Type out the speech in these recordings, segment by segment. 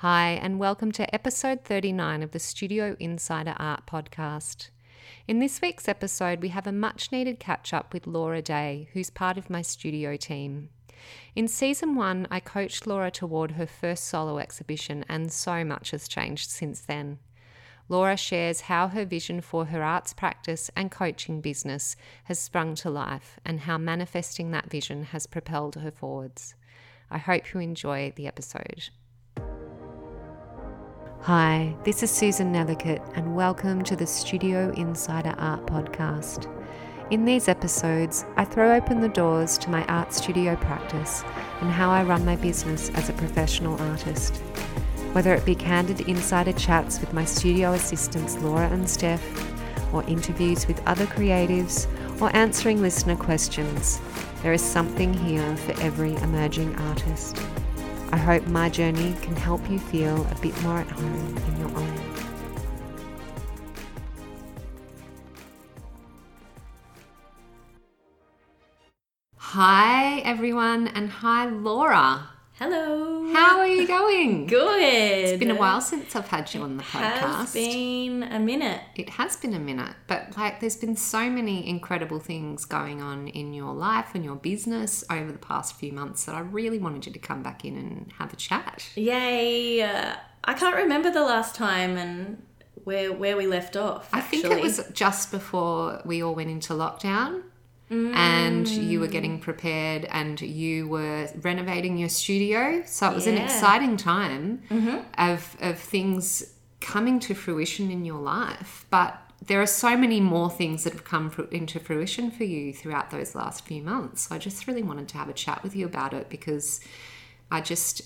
Hi, and welcome to episode 39 of the Studio Insider Art Podcast. In this week's episode, we have a much needed catch up with Laura Day, who's part of my studio team. In season one, I coached Laura toward her first solo exhibition, and so much has changed since then. Laura shares how her vision for her arts practice and coaching business has sprung to life and how manifesting that vision has propelled her forwards. I hope you enjoy the episode. Hi, this is Susan Nethercote, and welcome to the Studio Insider Art Podcast. In these episodes, I throw open the doors to my art studio practice and how I run my business as a professional artist. Whether it be candid insider chats with my studio assistants Laura and Steph, or interviews with other creatives, or answering listener questions, there is something here for every emerging artist. I hope my journey can help you feel a bit more at home in your own. Hi, everyone, and hi, Laura. Hello. How are you going? Good. It's been a while since I've had you on the podcast. It's been a minute. It has been a minute, but like there's been so many incredible things going on in your life and your business over the past few months that I really wanted you to come back in and have a chat. Yay! Uh, I can't remember the last time and where where we left off. I think it was just before we all went into lockdown. And you were getting mm. prepared and you were renovating your studio. So it was an exciting time mm-hmm. of, of things coming to fruition in your life. But there are so many more things that have come fru- into fruition for you throughout those last few months. So I just really wanted to have a chat with you about it because I just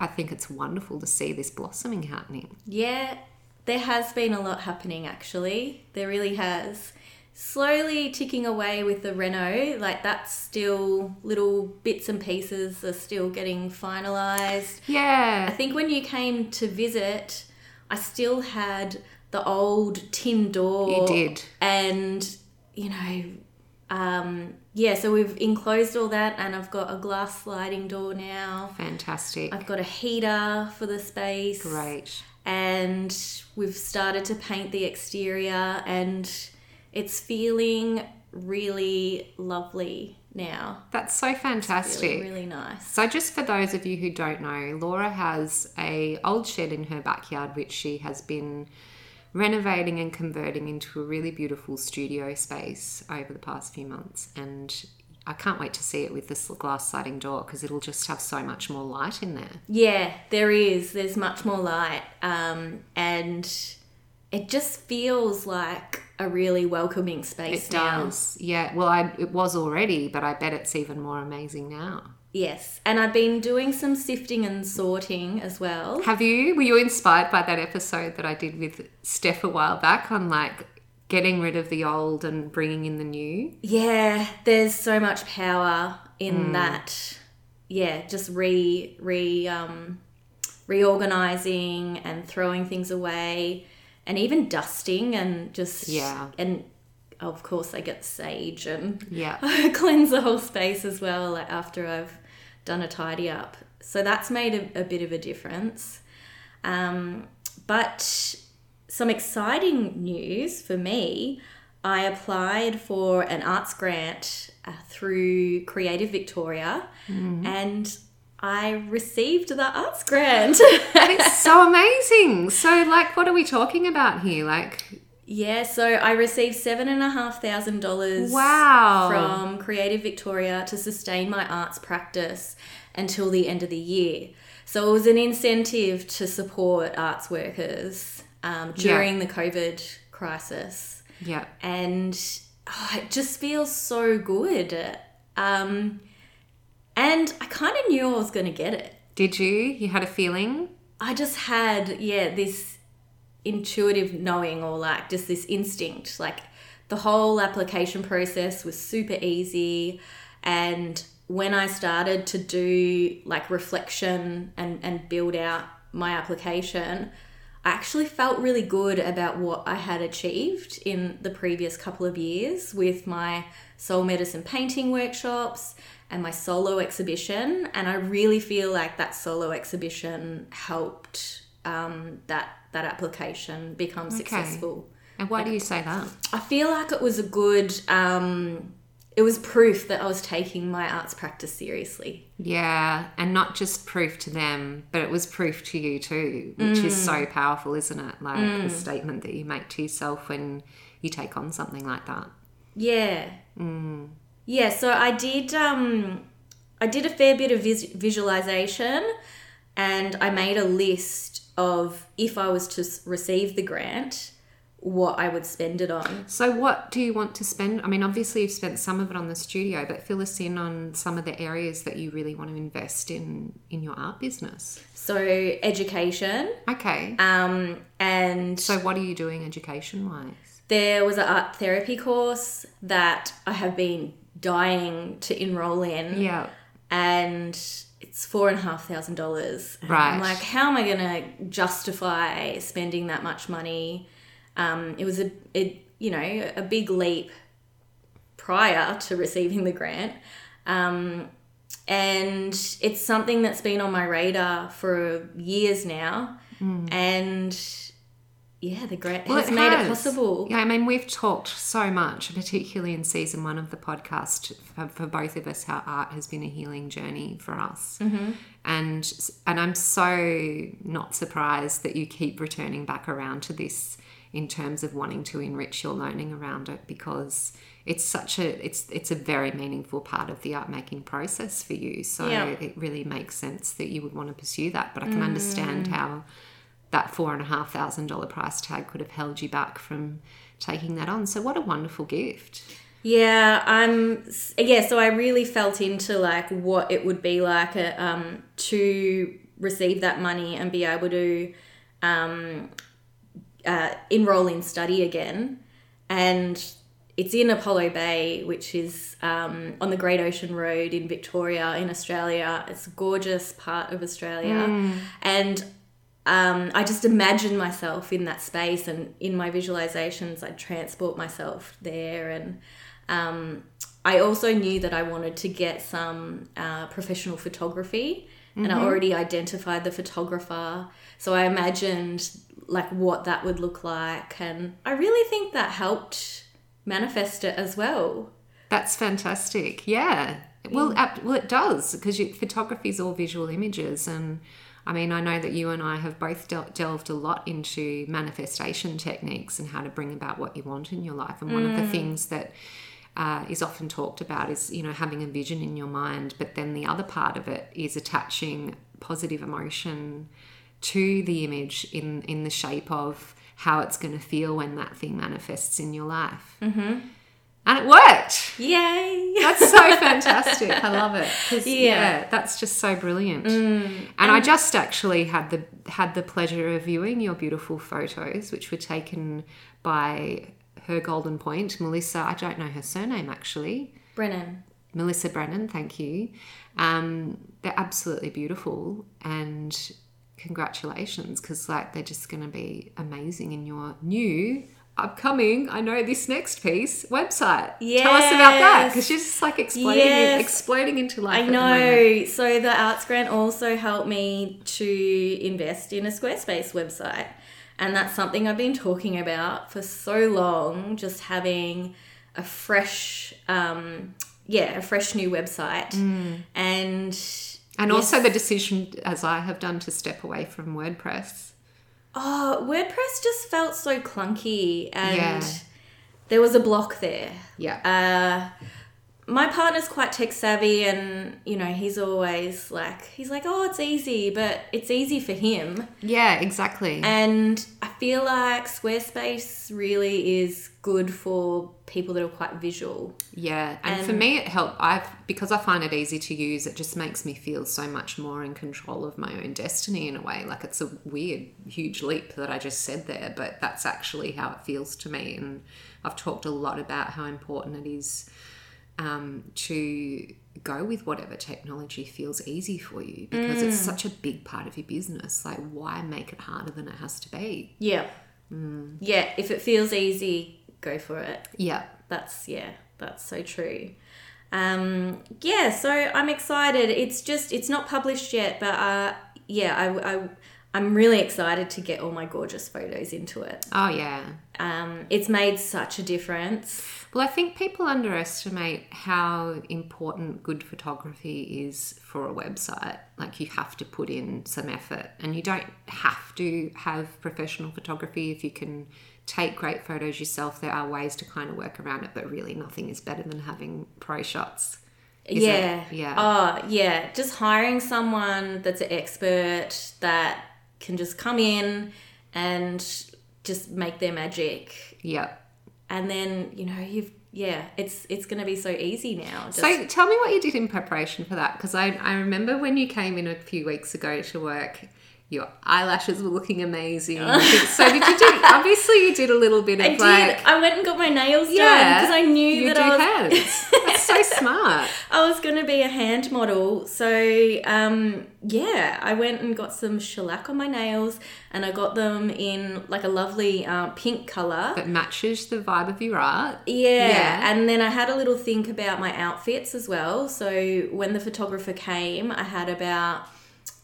I think it's wonderful to see this blossoming happening. Yeah, there has been a lot happening actually. There really has. Slowly ticking away with the Reno, like that's still little bits and pieces are still getting finalized. Yeah. I think when you came to visit, I still had the old tin door. You did. And, you know, um, yeah, so we've enclosed all that and I've got a glass sliding door now. Fantastic. I've got a heater for the space. Great. And we've started to paint the exterior and it's feeling really lovely now. That's so fantastic. Really, really nice. So just for those of you who don't know, Laura has a old shed in her backyard which she has been renovating and converting into a really beautiful studio space over the past few months and I can't wait to see it with this glass sliding door because it'll just have so much more light in there. Yeah, there is. There's much more light. Um, and it just feels like a really welcoming space It now. does. Yeah, well I it was already, but I bet it's even more amazing now. Yes. And I've been doing some sifting and sorting as well. Have you? Were you inspired by that episode that I did with Steph a while back on like getting rid of the old and bringing in the new? Yeah, there's so much power in Hmm. that. Yeah, just re re um reorganizing and throwing things away and even dusting and just Yeah. and of course I get sage and Yeah. cleanse the whole space as well like after I've done a tidy up. So that's made a, a bit of a difference. Um, but some exciting news for me I applied for an arts grant uh, through Creative Victoria and I received the arts grant. It's so amazing. So, like, what are we talking about here? Like, yeah, so I received seven and a half thousand dollars Wow. from Creative Victoria to sustain my arts practice until the end of the year. So it was an incentive to support arts workers um, during the COVID crisis. yeah, And oh, it just feels so good. Um, and I kind of knew I was going to get it. did you? You had a feeling? I just had, yeah, this intuitive knowing or like just this instinct. Like the whole application process was super easy. And when I started to do like reflection and, and build out my application, I actually felt really good about what I had achieved in the previous couple of years with my soul medicine painting workshops and my solo exhibition. And I really feel like that solo exhibition helped um, that that application become successful. And why do you say that? I feel like it was a good. Um, it was proof that I was taking my arts practice seriously. Yeah, and not just proof to them, but it was proof to you too, which is so Mm. powerful, isn't it? Like the statement that you make to yourself when you take on something like that. Yeah. Yeah, so I did um I did a fair bit of vis- visualization and I made a list of if I was to receive the grant what I would spend it on. So, what do you want to spend? I mean, obviously, you've spent some of it on the studio, but fill us in on some of the areas that you really want to invest in in your art business. So education Okay. um and So, what are you doing education wise? there was an art therapy course that I have been dying to enroll in. Yeah. and it's four and a half thousand dollars. Right. I'm like, how am I going to justify spending that much money? Um, it was a, it, you know, a big leap prior to receiving the grant. Um, and it's something that's been on my radar for years now. And yeah, the great. Well, has it made it possible. Yeah, I mean, we've talked so much, particularly in season one of the podcast, for, for both of us, how art has been a healing journey for us. Mm-hmm. And and I'm so not surprised that you keep returning back around to this in terms of wanting to enrich your learning around it because it's such a it's it's a very meaningful part of the art making process for you. So Yeah. it really makes sense that you would want to pursue that. But I can understand how that four and a half thousand dollar price tag could have held you back from taking that on. So what a wonderful gift. Yeah, I'm. Yeah, so I really felt into like what it would be like uh, um, to receive that money and be able to um, uh, enroll in study again, and it's in Apollo Bay, which is um, on the Great Ocean Road in Victoria, in Australia. It's a gorgeous part of Australia, and um, I just imagine myself in that space, and in my visualizations, I'd transport myself there. And um, I also knew that I wanted to get some uh, professional photography, and I already identified the photographer. So I imagined like what that would look like, and I really think that helped manifest it as well. That's fantastic. Yeah. Well, ap- well, it does because photography is all visual images, and I mean, I know that you and I have both del- delved a lot into manifestation techniques and how to bring about what you want in your life. And one of the things that uh, is often talked about is you know having a vision in your mind, but then the other part of it is attaching positive emotion to the image in in the shape of how it's going to feel when that thing manifests in your life. Mm-hmm. And it worked. Yay! That's so fantastic. I love it. Yeah. yeah. that's just so brilliant. and I just actually had the had the pleasure of viewing your beautiful photos, which were taken by her golden point, Melissa. I don't know her surname actually. Brennan. Melissa Brennan, thank you. Um, they're absolutely beautiful and congratulations because like they're just going to be amazing in your new upcoming i know this next piece website tell us about that because she's just like exploding Yes. exploding into life I know. So the arts grant also helped me to invest in a Squarespace website. And that's something I've been talking about for so long, just having a fresh um yeah, a fresh new website. Mm. And and yes. also the decision as i have done to step away from wordpress oh, WordPress just felt so clunky and Yeah. there was a block there. yeah Uh, my partner's quite tech savvy and you know he's always like he's like oh it's easy but it's easy for him yeah exactly and i feel like squarespace really is good for people that are quite visual Yeah, and, for me, it helped. I've because I find it easy to use. It just makes me feel so much more in control of my own destiny in a way. Like it's a weird, huge leap that I just said there, but that's actually how it feels to me. And I've talked a lot about how important it is um, to go with whatever technology feels easy for you because it's such a big part of your business. Like, why make it harder than it has to be? yeah yeah if it feels easy go for it Yeah, that's yeah that's so true Um, yeah, so I'm excited. It's just it's not published yet, but uh, yeah, I, I I'm really excited to get all my gorgeous photos into it. Oh yeah. Um, it's made such a difference. Well, I think people underestimate how important good photography is for a website. Like, you have to put in some effort, and you don't have to have professional photography if you can take great photos yourself. There are ways to kind of work around it, but really, nothing is better than having pro shots. Is yeah. it? Yeah. Oh, yeah. Just hiring someone that's an expert that can just come in and just make their magic. Yep. And then, you know, you've yeah, it's it's going to be so easy now. Just, So tell me what you did in preparation for that because I, I remember when you came in a few weeks ago to work, your eyelashes were looking amazing. so did you do? Obviously, you did a little bit of I did. like I went and got my nails done because I knew you that I was so smart. I was going to be a hand model. So, um, yeah, I went and got some shellac on my nails and I got them in like a lovely uh, pink color. That matches the vibe of your art. Yeah. Yeah. And then I had a little think about my outfits as well. So, when the photographer came, I had about,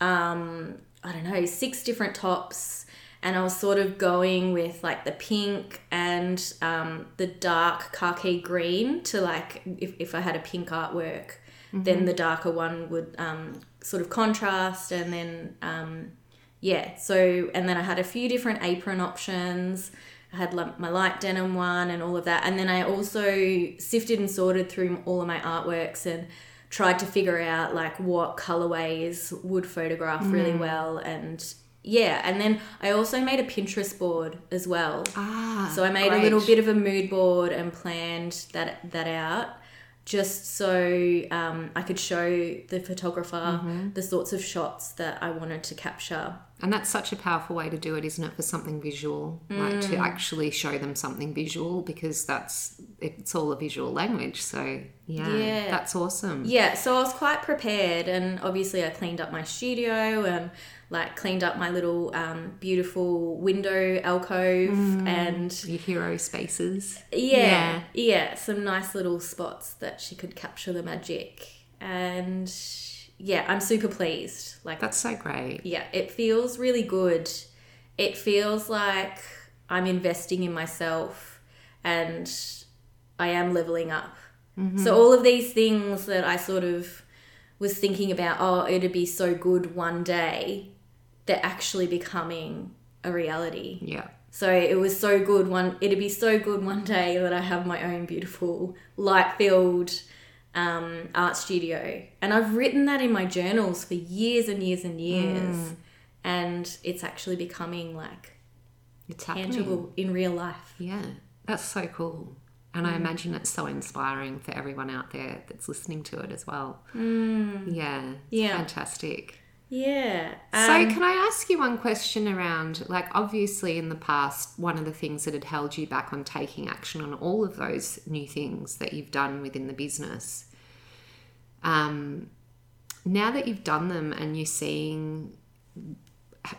um, I don't know, six different tops. And I was sort of going with like the pink and um, the dark khaki green to like, if, if I had a pink artwork, then the darker one would um, sort of contrast. And then, um, yeah, so, and then I had a few different apron options. I had like my light denim one and all of that. And then I also sifted and sorted through all of my artworks and tried to figure out like what colorways would photograph really well. And yeah, and then I also made a Pinterest board as well. Ah, So I made a little bit of a mood board and planned that that out just so um, I could show the photographer the sorts of shots that I wanted to capture. And that's such a powerful way to do it, isn't it? For something visual, like to Mm. actually show them something visual, because that's it's all a visual language. So yeah, Yeah. that's awesome. Yeah, so I was quite prepared, and obviously I cleaned up my studio and like cleaned up my little um, beautiful window alcove and Your hero spaces. yeah, yeah, some nice little spots that she could capture the magic. And yeah, I'm super pleased. Like That's so great. yeah, it feels really good. It feels like I'm investing in myself and I am leveling up. Mm-hmm. So, all of these things that I sort of was thinking about, oh, it'd be so good one day, they're actually becoming a reality. Yeah. So it was so good one. It'd be so good one day that I have my own beautiful light filled um, art studio, and I've written that in my journals for years and years and years, mm. and it's actually becoming like It's happening. tangible in real life. Yeah, that's so cool. And I mm. imagine it's so inspiring for everyone out there that's listening to it as well. Mm. Yeah, it's Yeah. fantastic. Yeah. So, Um, can I ask you one question around, like, obviously in the past, one of the things that had held you back on taking action on all of those new things that you've done within the business, um, now that you've done them and you're seeing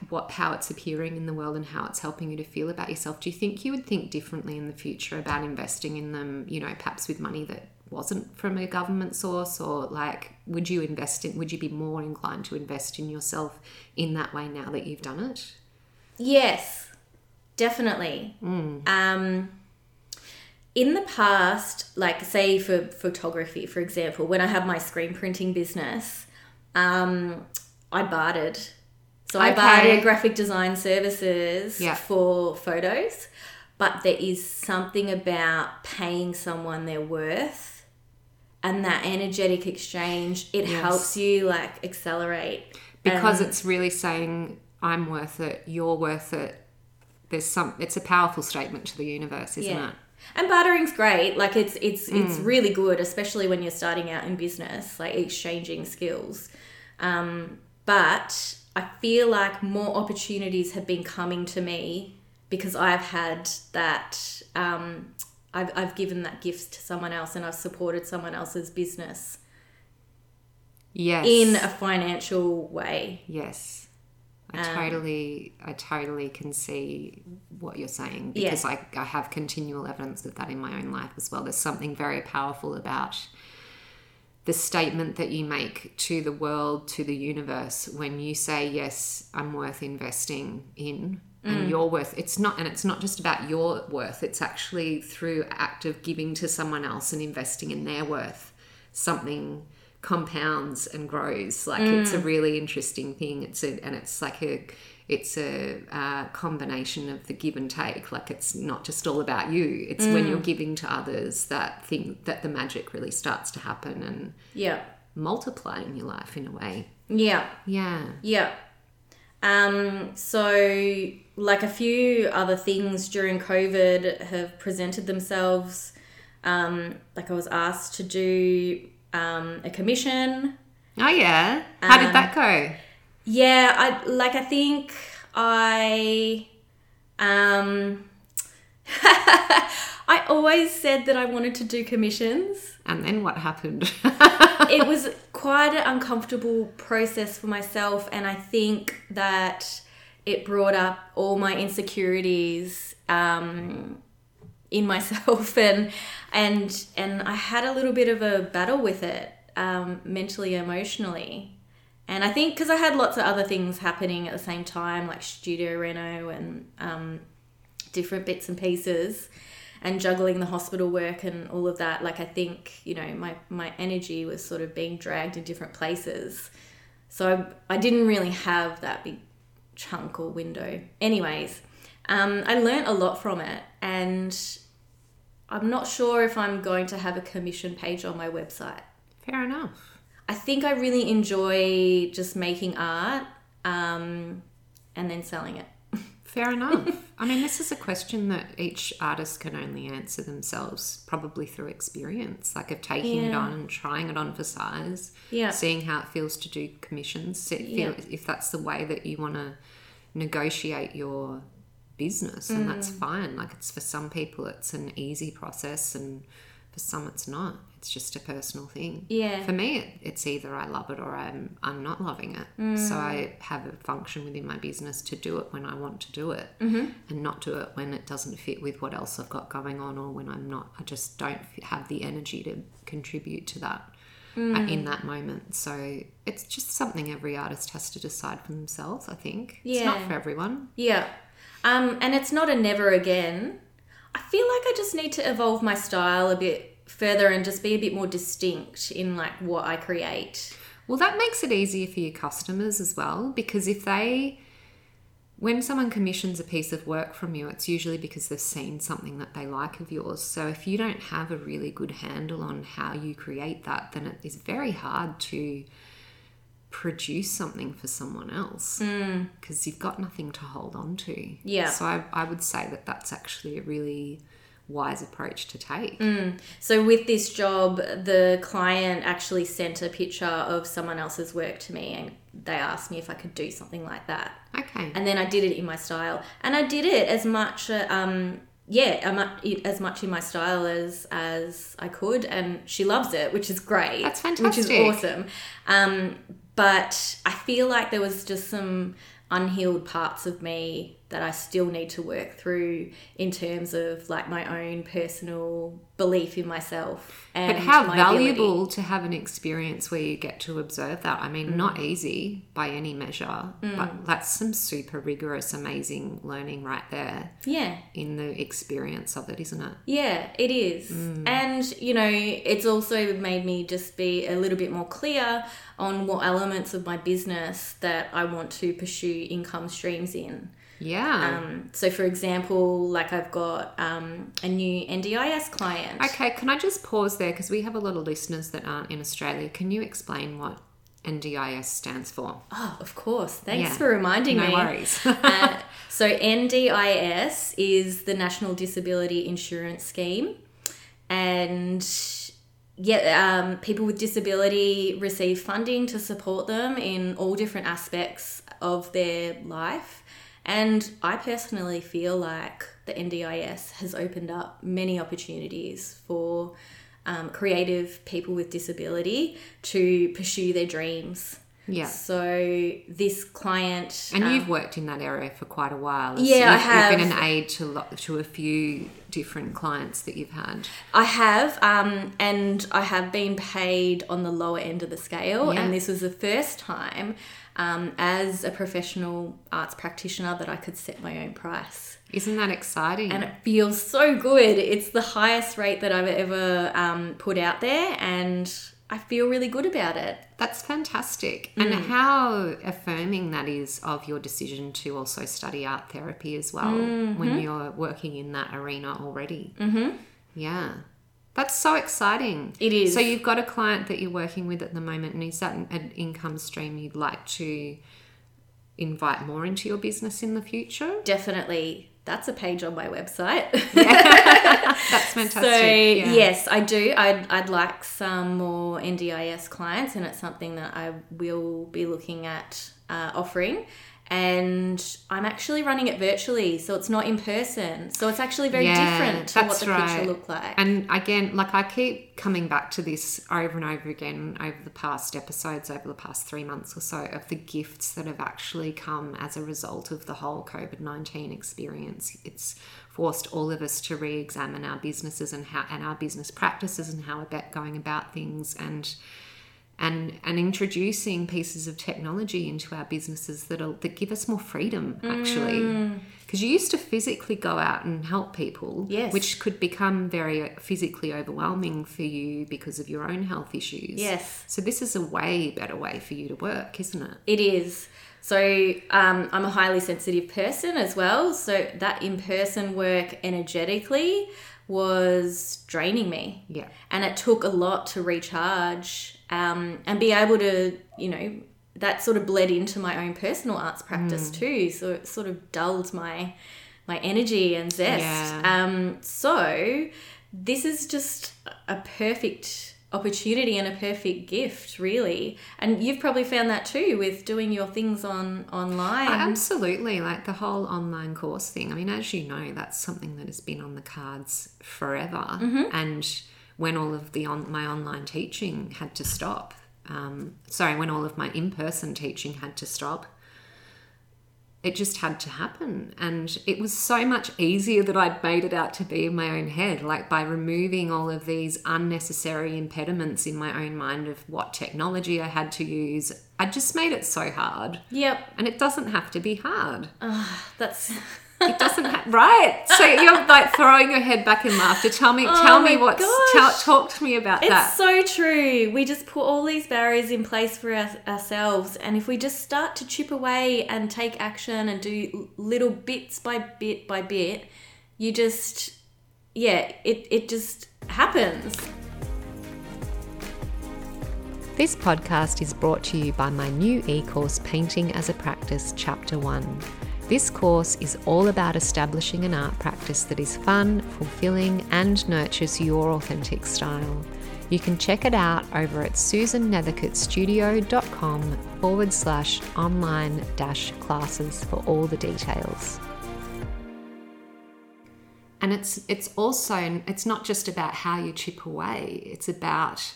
what how it's appearing in the world and how it's helping you to feel about yourself, do you think you would think differently in the future about investing in them? You know, perhaps with money that wasn't from a government source, or like, would you invest in? Would you be more inclined to invest in yourself in that way now that you've done it? Yes, definitely. Um, in the past, like say for photography, for example, when I had my screen printing business, um, I bartered. So I bartered graphic design services Yeah. for photos, but there is something about paying someone their worth and that energetic exchange. It Yes. helps you like accelerate Because And- it's really saying, "I'm worth it. You're worth it." There's some. It's a powerful statement to the universe, isn't Yeah. it? And bartering's great. Like it's it's it's Mm. really good, especially when you're starting out in business, like exchanging skills. Um, but I feel like more opportunities have been coming to me because I've had that. Um, I've I've given that gift to someone else, and I've supported someone else's business Yes. in a financial way. Yes. I Um, totally, I totally can see what you're saying Yeah. because I, I have continual evidence of that in my own life as well. There's something very powerful about the statement that you make to the world, to the universe, when you say, Yes, I'm worth investing in. And mm. your worth, it's not, and it's not just about your worth, it's actually through act of giving to someone else and investing in their worth. Something compounds and grows. Like it's a mm. really interesting thing. It's a, and it's like a, it's a uh, combination of the give and take. Like it's not just all about you. It's when you're mm. giving to others that thing that the magic really starts to happen and Yeah. multiply in your life in a way. Yeah. Yeah. Yeah. Um, so, like a few other things during COVID have presented themselves. Um, like I was asked to do um, a commission. Oh yeah. How did that go? Yeah, I like. I think I, um, I always said that I wanted to do commissions. And then what happened? it was quite an uncomfortable process for myself and i think that it brought up all my insecurities um, in myself and and and i had a little bit of a battle with it um, mentally emotionally and i think because i had lots of other things happening at the same time like studio reno and um, different bits and pieces and juggling the hospital work and all of that like i think you know my my energy was sort of being dragged in different places. So i, I didn't really have that big chunk or window. Anyways um, i learned a lot from it and i'm not sure if i'm going to have a commission page on my website. Fair enough. i think i really enjoy just making art um, and then selling it Fair enough. I mean, this is a question that each artist can only answer themselves, probably through experience, like of taking it on and trying it on for size, Yeah. seeing how it feels to do commissions, Yeah. if that's the way that you want to negotiate your business, and that's Mm. fine. Like it's for some people, it's an easy process, and for some, it's not. It's just a personal thing. Yeah. For me, it, it's either I love it or I'm I'm not loving it. So I have a function within my business to do it when I want to do it, mm-hmm. and not do it when it doesn't fit with what else I've got going on, or when I'm not. I just don't have the energy to contribute to that uh, in that moment. So it's just something every artist has to decide for themselves. I think it's not for everyone. Yeah. Um, and it's not a never again. I feel like I just need to evolve my style a bit further and just be a bit more distinct in like what I create. Well, that makes it easier for your customers as well because if they, when someone commissions a piece of work from you, it's usually because they've seen something that they like of yours. So if you don't have a really good handle on how you create that, then it is very hard to produce something for someone else mm. because you've got nothing to hold on to. Yeah. So I, I would say that that's actually a really wise approach to take. So with this job, the client actually sent a picture of someone else's work to me and they asked me if I could do something like that. Okay. and then I did it in my style, and I did it as much, uh, um, yeah, as much in my style as as I could, and she loves it, which is great. That's fantastic. which is awesome. Um, but I feel like there was just some unhealed parts of me that I still need to work through in terms of like my own personal belief in myself. And But how my ability. valuable to have an experience where you get to observe that. I mean, Mm. not easy by any measure, but that's some super rigorous, amazing learning right there Yeah. in the experience of it, isn't it? Yeah, it is. Mm. And, you know, it's also made me just be a little bit more clear on what elements of my business that I want to pursue income streams in. Yeah. Um, so, for example, like I've got um, a new NDIS client. okay, can I just pause there because we have a lot of listeners that aren't in Australia. Can you explain what NDIS stands for? Oh, of course. Thanks Yeah. for reminding No me. worries. uh, so NDIS is the National Disability Insurance Scheme, and yeah, um, people with disability receive funding to support them in all different aspects of their life. And I personally feel like the NDIS has opened up many opportunities for um, creative people with disability to pursue their dreams. Yeah. So this client And um, you've worked in that area for quite a while. Yeah, I you've, You've been an aid to lo- to a few different clients that you've had. I have, um, and I have been paid on the lower end of the scale, Yeah. and this was the first time um, as a professional arts practitioner that I could set my own price. Isn't that exciting? And it feels so good. It's the highest rate that I've ever um, put out there, and I feel really good about it. That's fantastic. And Mm. how affirming that is of your decision to also study art therapy as well Mm-hmm. when you're working in that arena already. Mm-hmm. Yeah. That's so exciting. It is. So you've got a client that you're working with at the moment, and is that an- income stream you'd like to invite more into your business in the future? Definitely, that's a page on my website. That's fantastic. So yeah. yes, I do. I'd, I'd like some more NDIS clients, and it's something that I will be looking at uh, offering. And I'm actually running it virtually, so it's not in person. So it's actually very Yeah, different to what the right. picture looked like. And again, like I keep coming back to this over and over again over the past episodes, over the past three months or so, of the gifts that have actually come as a result of the whole COVID 19 experience. It's forced all of us to re examine our businesses and, how, and our business practices and how we're going about things. And and and introducing pieces of technology into our businesses that that give us more freedom actually Mm. because you used to physically go out and help people Yes. which could become very physically overwhelming for you because of your own health issues Yes. so this is a way better way for you to work isn't it It is. So um, I'm a highly sensitive person as well. So that in person work energetically was draining me. yeah And it took a lot to recharge um, and be able to, you know, that sort of bled into my own personal arts practice too. So it sort of dulled my my energy and zest. Yeah. Um, so this is just a perfect opportunity and a perfect gift, really. And you've probably found that too with doing your things on online. Absolutely, like the whole online course thing. I mean, as you know, that's something that has been on the cards forever. And when all of the on my online teaching had to stop, um, sorry, when all of my in-person teaching had to stop, it just had to happen. And it was so much easier that I'd made it out to be in my own head, like by removing all of these unnecessary impediments in my own mind of what technology I had to use. I just made it so hard. yep, And it doesn't have to be hard. that's It doesn't have right. So you're like throwing your head back in laughter. Tell me, oh tell me Oh what's tell, talk to me about It's that. It's so true. We just put all these barriers in place for our, ourselves, and if we just start to chip away and take action and do little bits by bit by bit, you just, yeah, it, it just happens. This podcast is brought to you by my new e course, Painting as a Practice, Chapter 1. This course is all about establishing an art practice that is fun, fulfilling, and nurtures your authentic style. You can check it out over at susannethercotestudio.com forward slash online dash classes for all the details. And it's it's also it's not just about how you chip away. It's about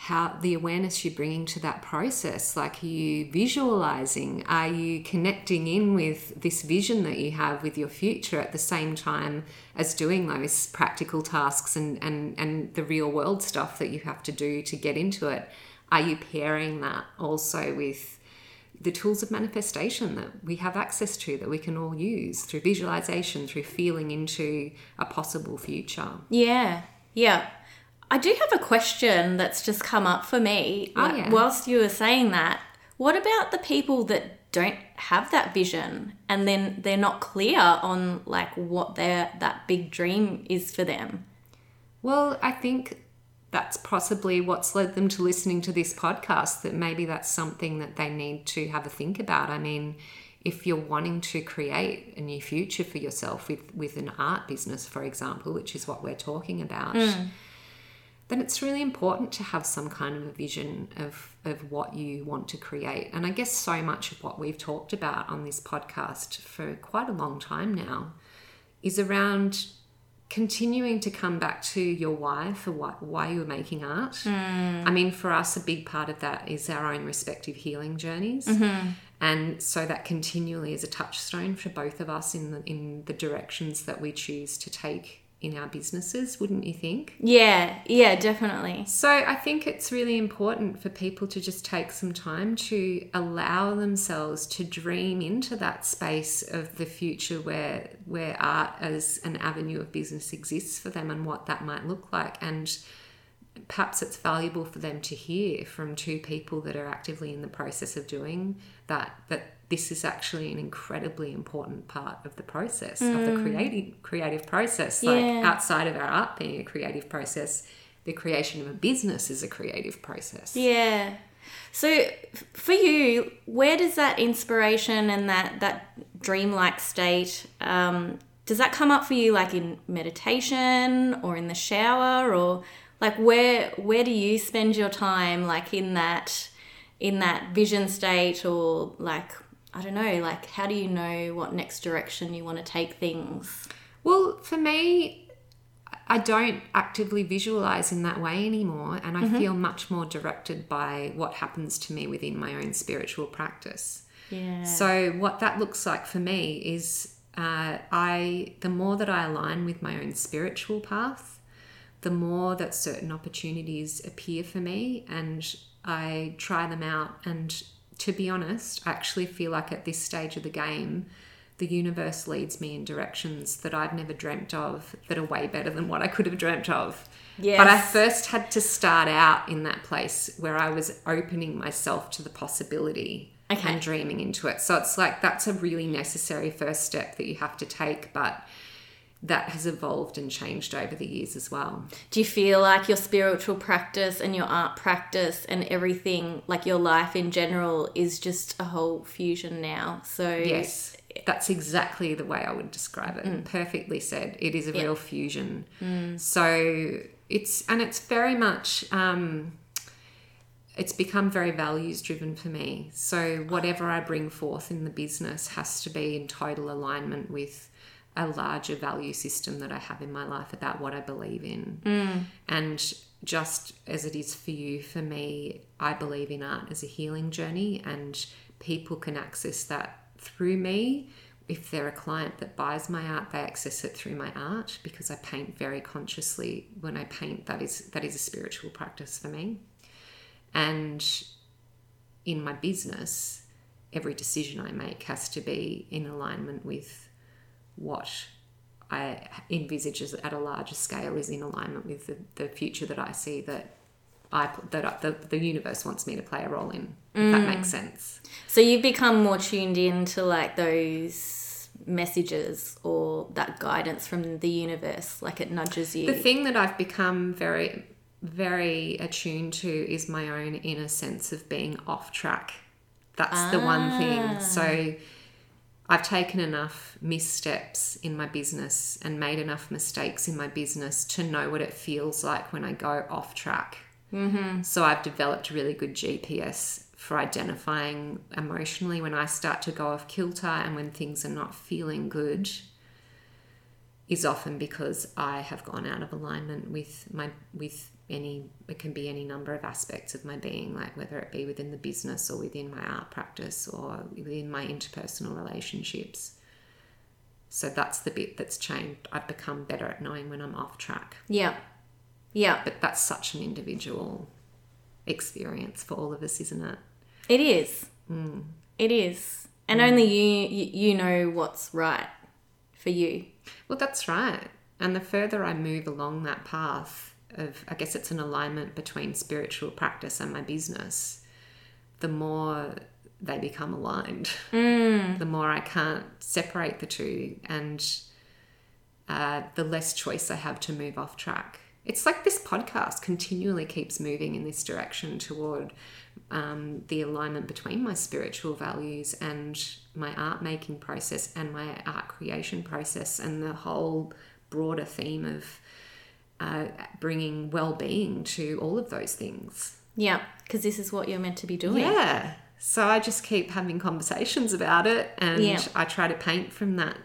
how the awareness you're bringing to that process. Like, are you visualizing? Are you connecting in with this vision that you have with your future at the same time as doing those practical tasks and and and the real world stuff that you have to do to get into it? Are you pairing that also with the tools of manifestation that we have access to that we can all use through visualization, through feeling into a possible future. Yeah, yeah. I do have a question that's just come up for me Oh, yeah. whilst you were saying that. What about the people that don't have that vision and then they're not clear on like what their that big dream is for them? Well, I think that's possibly what's led them to listening to this podcast, that maybe that's something that they need to have a think about. I mean, if you're wanting to create a new future for yourself with, with an art business, for example, which is what we're talking about, mm. Then it's really important to have some kind of a vision of, of what you want to create. And I guess so much of what we've talked about on this podcast for quite a long time now is around continuing to come back to your why for why, why you're making art. Hmm. I mean, for us, a big part of that is our own respective healing journeys. Mm-hmm. And so that continually is a touchstone for both of us in the, in the directions that we choose to take in our businesses, wouldn't you think? Yeah, yeah, definitely. So I think it's really important for people to just take some time to allow themselves to dream into that space of the future where where art as an avenue of business exists for them and what that might look like and perhaps it's valuable for them to hear from two people that are actively in the process of doing that that this is actually an incredibly important part of the process of the creative creative process like Yeah. outside of our art being a creative process the creation of a business is a creative process Yeah. So for you, where does that inspiration and that that dreamlike state um, does that come up for you like in meditation or in the shower or like where where do you spend your time like in that in that vision state or like I don't know like how do you know what next direction you want to take things? Well, for me, I don't actively visualize in that way anymore, and I feel much more directed by what happens to me within my own spiritual practice. Yeah. So, what that looks like for me is uh, I, the more that I align with my own spiritual path, the more that certain opportunities appear for me, and I try them out. And to be honest, I actually feel like at this stage of the game, the universe leads me in directions that I've never dreamt of that are way better than what I could have dreamt of. But I first had to start out in that place where I was opening myself to the possibility Okay. and dreaming into it. So it's like that's a really necessary first step that you have to take, but that has evolved and changed over the years as well. Do you feel like your spiritual practice and your art practice and everything, like your life in general, is just a whole fusion now? So Yes, that's exactly the way I would describe it. Mm. Perfectly said. It is a real fusion. So it's and it's very much um, it's become very values driven for me. So whatever I bring forth in the business has to be in total alignment with a larger value system that I have in my life about what I believe in. Mm. And just as it is for you, for me, I believe in art as a healing journey, and people can access that through me. If they're a client that buys my art, they access it through my art because I paint very consciously. When I paint, that is that is a spiritual practice for me. And in my business, every decision I make has to be in alignment with what I envisage as at a larger scale is in alignment with the, the future that I see that I that I, the, the universe wants me to play a role in. If that mm. makes sense. So you've become more tuned in to like those messages or that guidance from the universe, like it nudges you. The thing that I've become very very attuned to is my own inner sense of being off track. That's the one thing. So ah. I've taken enough missteps in my business and made enough mistakes in my business to know what it feels like when I go off track. Mm-hmm. So I've developed really good GPS for identifying emotionally when I start to go off kilter and when things are not feeling good is often because I have gone out of alignment with my with any it can be any number of aspects of my being like whether it be within the business or within my art practice or within my interpersonal relationships so that's the bit that's changed i've become better at knowing when i'm off track yeah. Yeah. but that's such an individual experience for all of us isn't it It is. Hmm. It is. And only you, you you know what's right for you. Well, that's right. And the further I move along that path of, I guess it's an alignment between spiritual practice and my business, the more they become aligned, the more I can't separate the two, and uh, the less choice I have to move off track. It's like this podcast continually keeps moving in this direction toward um, the alignment between my spiritual values and my art making process and my art creation process and the whole broader theme of uh, bringing well-being to all of those things. Yeah, because this is what you're meant to be doing. Yeah. So I just keep having conversations about it and Yeah. I try to paint from that,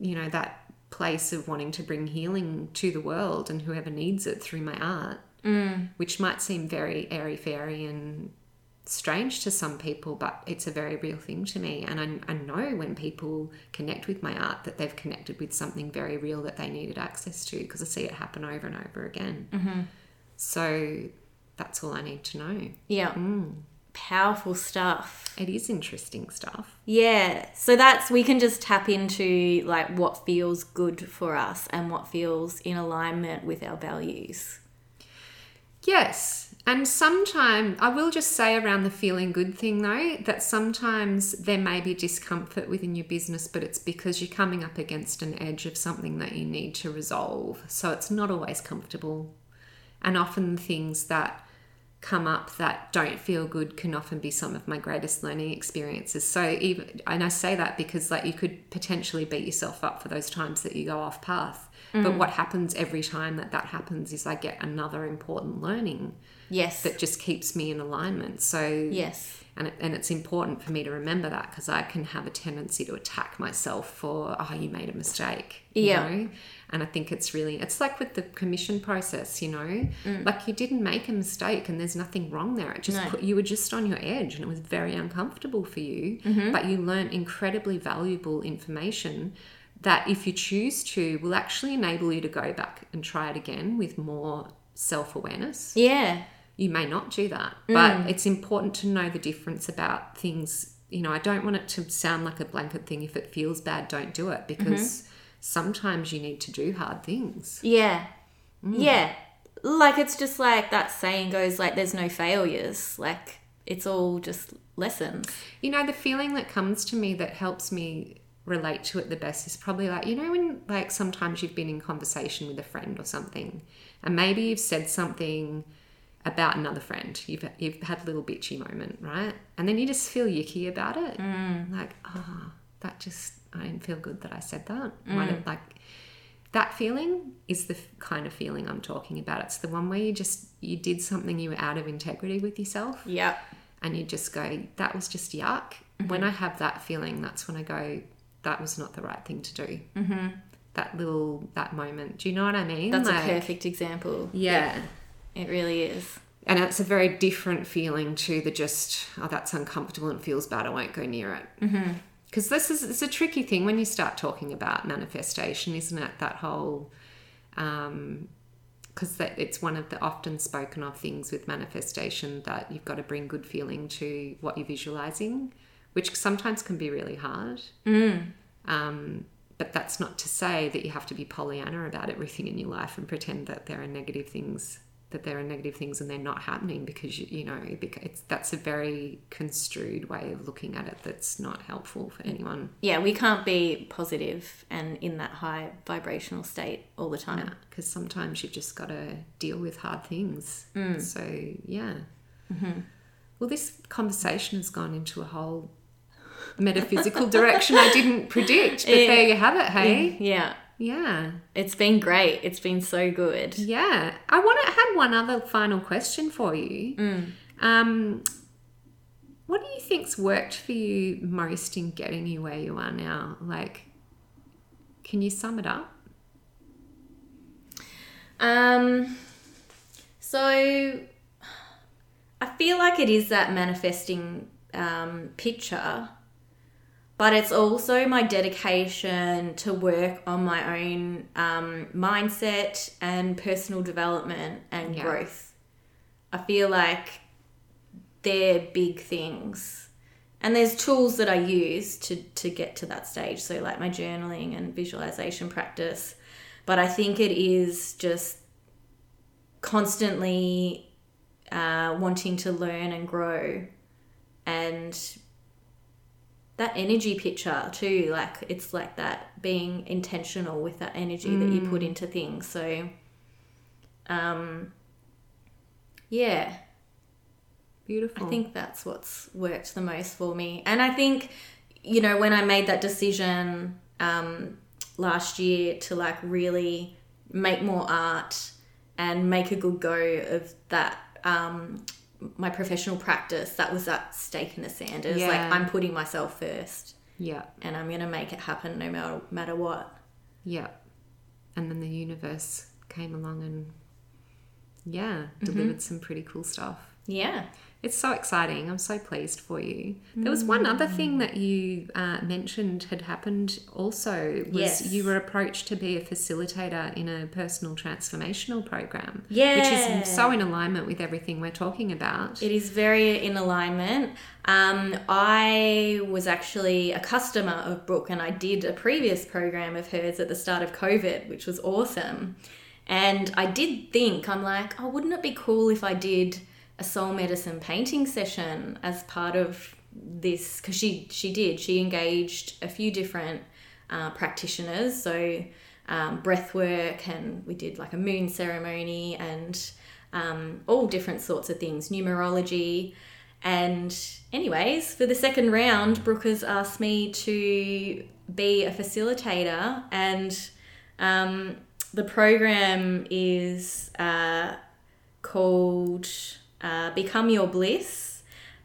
you know, that place of wanting to bring healing to the world and whoever needs it through my art, which might seem very airy fairy and strange to some people, but it's a very real thing to me. And I, I know when people connect with my art that they've connected with something very real that they needed access to because I see it happen over and over again. Mm-hmm. So that's all I need to know. Yeah. Mm. Powerful stuff. It is interesting stuff. Yeah. So that's we can just tap into like what feels good for us and what feels in alignment with our values. Yes. And sometimes, I will just say around the feeling good thing though, that sometimes there may be discomfort within your business, but it's because you're coming up against an edge of something that you need to resolve. So it's not always comfortable. And often things that come up that don't feel good can often be some of my greatest learning experiences. So even and I say that because like you could potentially beat yourself up for those times that you go off path. But what happens every time that that happens is I get another important learning Yes. that just keeps me in alignment. So yes. and it, and it's important for me to remember that because I can have a tendency to attack myself for oh you made a mistake, you Yeah. know. And I think it's really it's like with the commission process, you know, like you didn't make a mistake and there's nothing wrong there. It just No. put you were just on your edge and it was very uncomfortable for you, Mm-hmm. but you learned incredibly valuable information. That if you choose to, will actually enable you to go back and try it again with more self awareness Yeah. you may not do that. Mm. But it's important to know the difference about things. You know, I don't want it to sound like a blanket thing. If it feels bad, don't do it because Mm-hmm. sometimes you need to do hard things. Yeah. Yeah. Like it's just like that saying goes like there's no failures. Like it's all just lessons. You know, the feeling that comes to me that helps me relate to it the best is probably like, you know, when like sometimes you've been in conversation with a friend or something, and maybe you've said something about another friend. You've you've had a little bitchy moment, right? And then you just feel yucky about it. Mm. Like, oh, that just I didn't feel good that I said that. Why mm. did- like that feeling is the kind of feeling I'm talking about. It's the one where you just you did something you were out of integrity with yourself Yep. and you just go, that was just yuck. Mm-hmm. When I have that feeling, that's when I go, that was not the right thing to do. Mm-hmm. That little, that moment. Do you know what I mean? That's Like, a perfect example. Yeah. It really is. And it's a very different feeling to the just, oh, that's uncomfortable and feels bad. I won't go near it. Because this is it's a tricky thing when you start talking about manifestation, isn't it? That whole, because that it's one of the often spoken of things with manifestation that you've got to bring good feeling to what you're visualizing, which sometimes can be really hard. Mm. Um, but that's not to say that you have to be Pollyanna about everything in your life and pretend that there are negative things that there are negative things and they're not happening because you, you know because it's, that's a very construed way of looking at it that's not helpful for anyone. Yeah, we can't be positive and in that high vibrational state all the time. because sometimes you've just got to deal with hard things. Mm. So yeah. Mm-hmm. Well this conversation has gone into a whole metaphysical direction i didn't predict but there you have it hey Yeah. yeah It's been great. It's been so good. Yeah, I want to had one other final question for you. Um, what do you think's worked for you most in getting you where you are now? Like, can you sum it up? Um, so I feel like it is that manifesting um, picture, but it's also my dedication to work on my own um, mindset and personal development and Yeah. growth. I feel like they're big things. And there's tools that I use to, to get to that stage. So, like my journaling and visualization practice. But I think it is just constantly uh, wanting to learn and grow. And that energy picture, too. Like, it's like that being intentional with that energy that you put into things. So, um, yeah. Beautiful. I think that's what's worked the most for me. And I think, you know, when I made that decision um, last year to like really make more art and make a good go of that, um, my professional practice, that was that stake in the sand. It was Yeah. like, I'm putting myself first Yeah. and I'm to make it happen no matter, matter what. Yeah. And then the universe came along and, yeah, mm-hmm. delivered some pretty cool stuff. Yeah. It's so exciting. I'm so pleased for you. There was one other Mm. thing that you uh, mentioned had happened also was Yes. you were approached to be a facilitator in a personal transformational program. Yeah. Which is so in alignment with everything we're talking about. It is very in alignment. Um, I was actually a customer of Brooke and I did a previous program of hers at the start of COVID, which was awesome. And I did think, I'm like, oh, wouldn't it be cool if I did a soul medicine painting session as part of this? Because she, she did. She engaged a few different uh, practitioners. So, um, breath work, and we did like a moon ceremony and um, all different sorts of things, numerology. And, anyways, for the second round, Brooke has asked me to be a facilitator, and um, the program is uh, called uh, Become Your Bliss,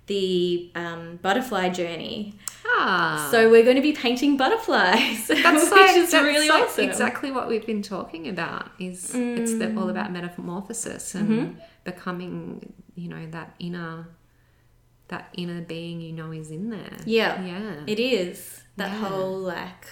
the um, butterfly journey. ah, So, we're going to be painting butterflies, that's so, which is that's really so awesome. exactly what we've been talking about. Is it's the, all about metamorphosis and Mm-hmm. becoming, you know, that inner, that inner being you know is in there. Yeah. yeah. It is that Yeah. whole like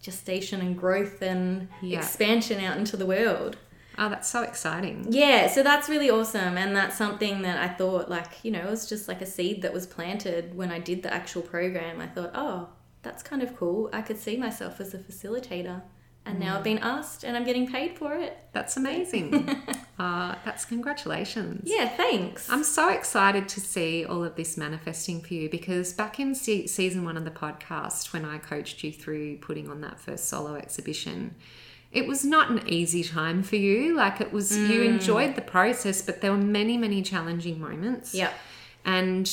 gestation and growth and Yeah. expansion out into the world. Oh, that's so exciting. Yeah, so that's really awesome. And that's something that I thought, like, you know, it was just like a seed that was planted when I did the actual program. I thought, oh, that's kind of cool. I could see myself as a facilitator. And now I've been asked and I'm getting paid for it. That's amazing. uh, that's congratulations. Yeah, thanks. I'm so excited to see all of this manifesting for you because back in se- season one of the podcast, when I coached you through putting on that first solo exhibition, it was not an easy time for you. Like it was, you mm. enjoyed the process, but there were many, many challenging moments. yeah. and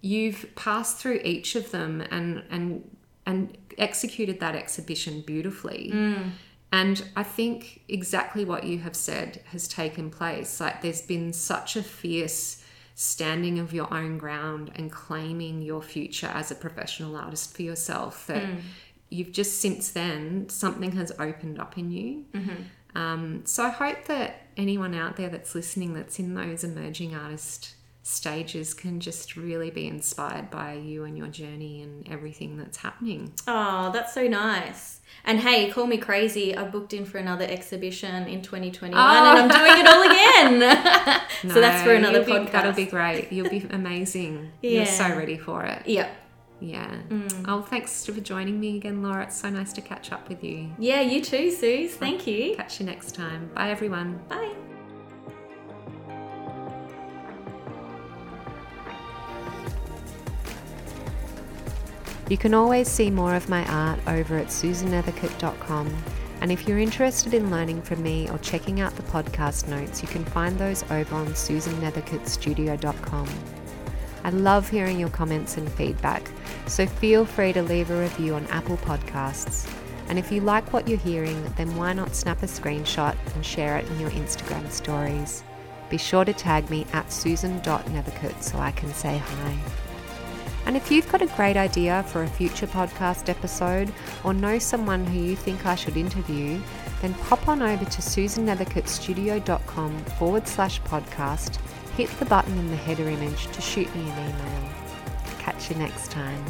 you've passed through each of them and and and executed that exhibition beautifully mm. and i think exactly what you have said has taken place like there's been such a fierce standing of your own ground and claiming your future as a professional artist for yourself that mm. You've just since then something has opened up in you um, so I hope that anyone out there that's listening that's in those emerging artist stages can just really be inspired by you and your journey and everything that's happening. Oh, that's so nice. And hey, call me crazy. I booked in for another exhibition in 2021 Oh. and I'm doing it all again. so that's for another be- podcast. that'll be great. You'll be amazing. You're so ready for it. Yeah. Yeah. Mm. Oh, thanks for joining me again, Laura. It's so nice to catch up with you. Yeah, you too, Suze. Thank you. Catch you next time. Bye, everyone. Bye. You can always see more of my art over at susannethercote.com. And if you're interested in learning from me or checking out the podcast notes, you can find those over on susannethercotestudio.com. I love hearing your comments and feedback, so feel free to leave a review on Apple Podcasts. And if you like what you're hearing, then why not snap a screenshot and share it in your Instagram stories? Be sure to tag me at susan.nethercote so I can say hi. And if you've got a great idea for a future podcast episode or know someone who you think I should interview, then pop on over to susannethercotestudio.com forward slash podcast, hit the button in the header image to shoot me an email. Catch you next time.